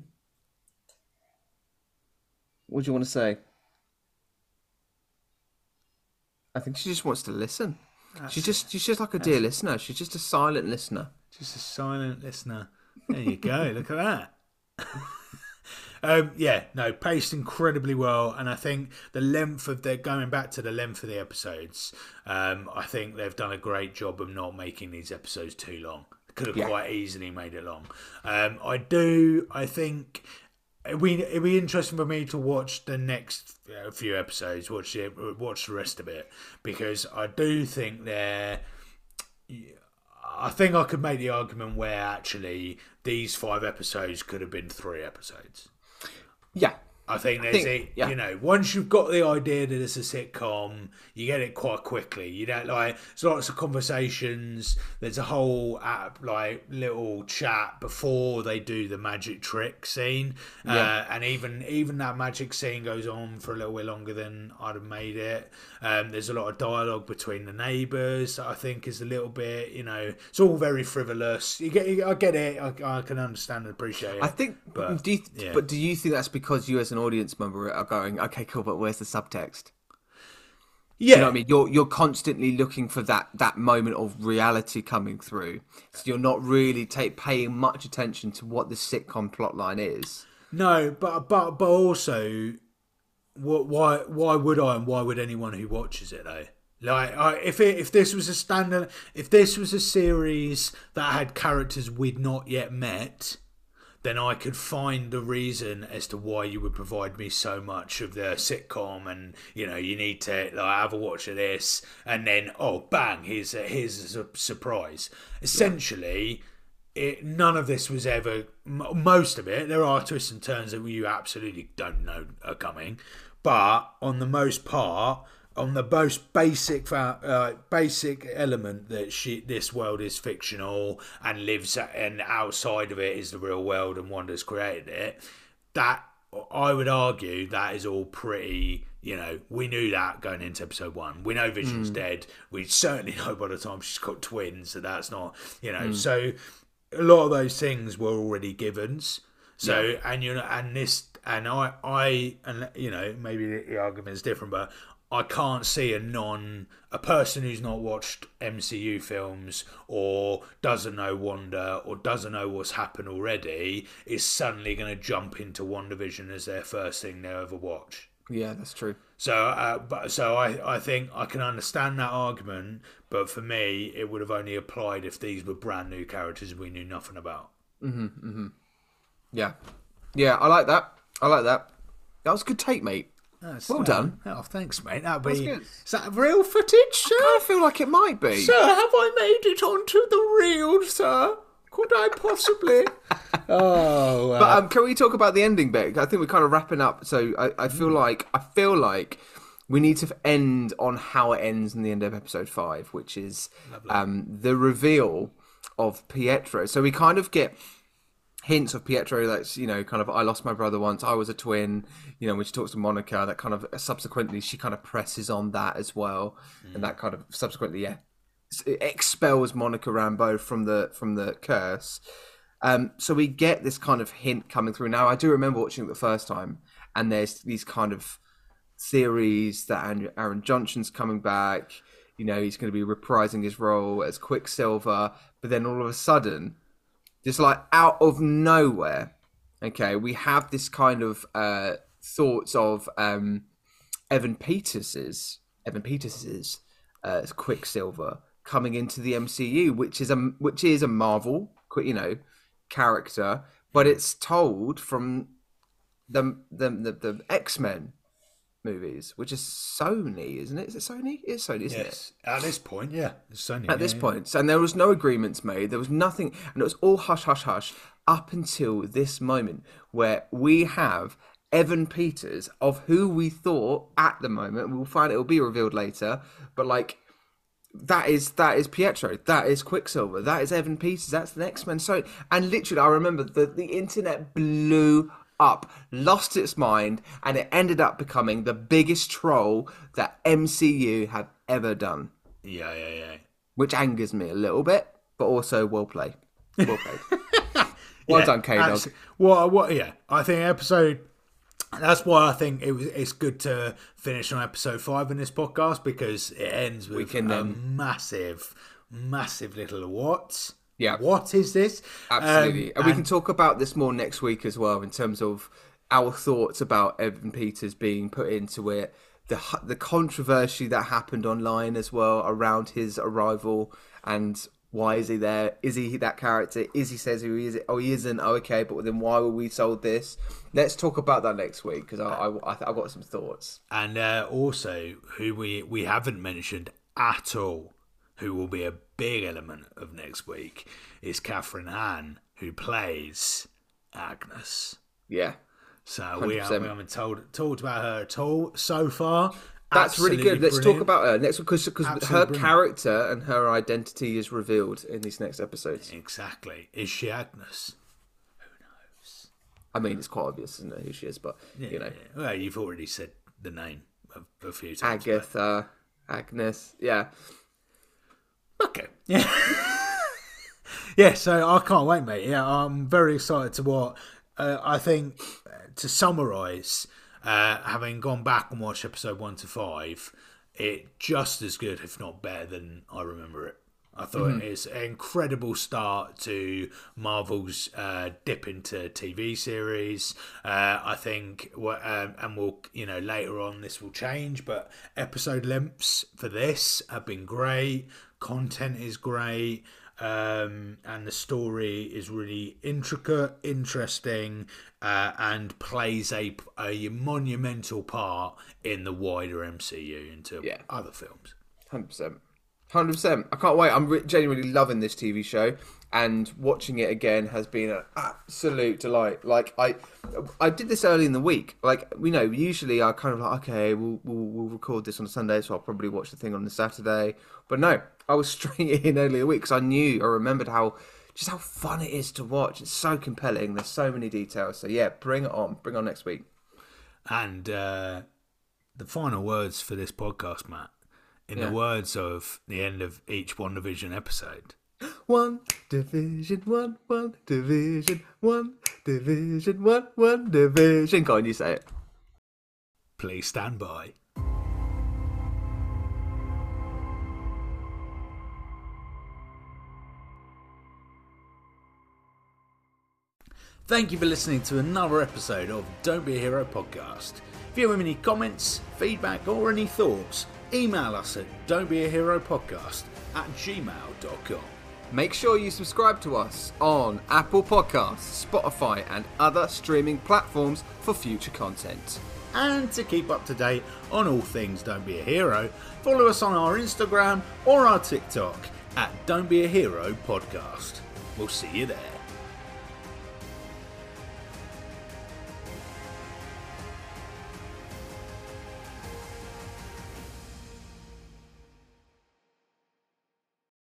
What do you want to say? I think she just wants to listen. That's she's just she's just like a dear listener. She's just a silent listener. Just a silent listener. There you go. Look at that. Um, yeah, no, paced incredibly well, and I think the length of their going back to the length of the episodes, um, I think they've done a great job of not making these episodes too long. Could have yeah. quite easily made it long. Um, I do. I think it'd be, it'd be interesting for me to watch the next few episodes, watch it, watch the rest of it, because I do think they're. I think I could make the argument where actually these five episodes could have been three episodes. Yeah, I think there's I think, a, yeah. you know, once you've got the idea that it's a sitcom, you get it quite quickly. You don't like, there's lots of conversations. There's a whole app, like little chat before they do the magic trick scene, yeah. uh, and even even that magic scene goes on for a little bit longer than I'd have made it. Um, there's a lot of dialogue between the neighbours. I think is a little bit, you know, it's all very frivolous. You get, I get it. I, I can understand and appreciate it. I think, but do you, yeah. but do you think that's because you as an audience member are going, okay, cool, but where's the subtext? Yeah, you know I mean, you're you're constantly looking for that that moment of reality coming through, so you're not really take paying much attention to what the sitcom plotline is. No, but but but also, what, why why would I and why would anyone who watches it though? Like, I, if it, if this was a standard, if this was a series that had characters we'd not yet met, then I could find the reason as to why you would provide me so much of the sitcom, and you know, you need to like, have a watch of this, and then oh, bang, here's a, here's a surprise. Essentially, it, none of this was ever. Most of it, there are twists and turns that you absolutely don't know are coming, but on the most part on the most basic uh, basic element that she this world is fictional and lives and outside of it is the real world and Wanda's created it that I would argue that is all pretty you know we knew that going into episode one we know Vision's mm. dead we certainly know by the time she's got twins that that's not you know mm. so a lot of those things were already givens. So and you know and this and I I and you know maybe the, the argument is different, but I can't see a non a person who's not watched MCU films or doesn't know Wanda or doesn't know what's happened already is suddenly going to jump into WandaVision as their first thing they ever watch. Yeah, that's true. So, uh, but so I, I think I can understand that argument, but for me, it would have only applied if these were brand new characters we knew nothing about. Mhm, mhm. Yeah, yeah, I like that. I like that. That was a good take, mate. That's, Well uh, done. Oh, thanks, mate. That'd That's be. good. Is that real footage, sir? I feel like it might be. Sir, have I made it onto the reel, sir? Could I possibly? oh, But um, can we talk about the ending bit? I think we're kind of wrapping up. So I, I feel like I feel like we need to end on how it ends in the end of episode five, which is um, the reveal of Pietro. So we kind of get hints of Pietro that's you know kind of I lost my brother once I was a twin you know when she talks to Monica that kind of subsequently she kind of presses on that as well. And that kind of subsequently yeah expels Monica Rambeau from the from the curse. Um so we get this kind of hint coming through. Now I do remember watching it the first time and there's these kind of theories that Aaron Johnson's coming back. You know he's going to be reprising his role as Quicksilver but then all of a sudden just like out of nowhere okay we have this kind of uh thoughts of um evan peters's evan peters's uh quicksilver coming into the mcu which is a which is a marvel you know character but it's told from the the the, the x-men movies which is sony isn't it is it sony it's sony isn't it yes. At this point, yeah. It's Sony, at this yeah, point, and there was no agreements made. There was nothing, and it was all hush, hush, hush up until this moment where we have Evan Peters, of who we thought at the moment we'll find it will be revealed later, but like that is that is Pietro, that is Quicksilver, that is Evan Peters, that's the X Men. So, and literally, I remember that the internet blew up, lost its mind, and it ended up becoming the biggest troll that MCU have ever done Yeah, yeah, yeah. which angers me a little bit, but also well played. Well played. well Yeah, done, K Dog. abs- What? Yeah, I think episode. That's why I think it was. It's good to finish on episode five in this podcast because it ends with can, a um, massive, massive little what? Yeah. What is this? Absolutely. Um, and we can talk about this more next week as well in terms of our thoughts about Evan Peters being put into it, the the controversy that happened online as well around his arrival and why is he there? Is he that character? Is he says who he is? Oh, he isn't. Oh, okay. But then why were we sold this? Let's talk about that next week because I, I, I, I've got some thoughts. and uh, also who we we haven't mentioned at all, who will be a big element of next week, is Kathryn Hahn, who plays Agnes. Yeah. So we, 100%. we haven't told talked about her at all so far. That's really good. Let's brilliant. talk about her next because because her brilliant. character and her identity is revealed in these next episodes. exactly. Is she Agnes? Who knows? I mean, it's quite obvious, isn't it, who she is? But you know, Yeah. Well, you've already said the name a, a few times. but- Agatha, Agnes, yeah, Okay. Yeah. yeah. So I can't wait, mate. Yeah, I'm very excited to what uh, I think. uh, To summarise, uh, having gone back and watched episode one to five, it just as good, if not better, than I remember it. I thought it's an incredible start to Marvel's uh, dip into TV series. Uh, I think, um, and we'll, you know, later on this will change, but episode lengths for this have been great. Content is great. Um, and the story is really intricate, interesting, uh, and plays a, a monumental part in the wider MCU into Yeah. other films. hundred percent, hundred percent. I can't wait. I'm re- genuinely loving this TV show, and watching it again has been an absolute delight. Like I, I did this early in the week. Like we know, usually I kind of like, okay, we'll we'll, we'll record this on a Sunday, so I'll probably watch the thing on the Saturday. But no, I was straight in earlier week because I knew, I remembered how just how fun it is to watch. It's so compelling. There's so many details. So yeah, bring it on. Bring it on next week. And uh, the final words for this podcast, Matt, in Yeah. the words of the end of each WandaVision episode. one, division one, one, division one, division one, one, division. Can't you say it? Please stand by. Thank you for listening to another episode of Don't Be a Hero podcast. If you have any comments, feedback, or any thoughts, email us at don'tbeaheropodcast at gmail.com. Make sure you subscribe to us on Apple Podcasts, Spotify, and other streaming platforms for future content. And to keep up to date on all things Don't Be a Hero, follow us on our Instagram or our TikTok at Don't Be a Hero Podcast. We'll see you there.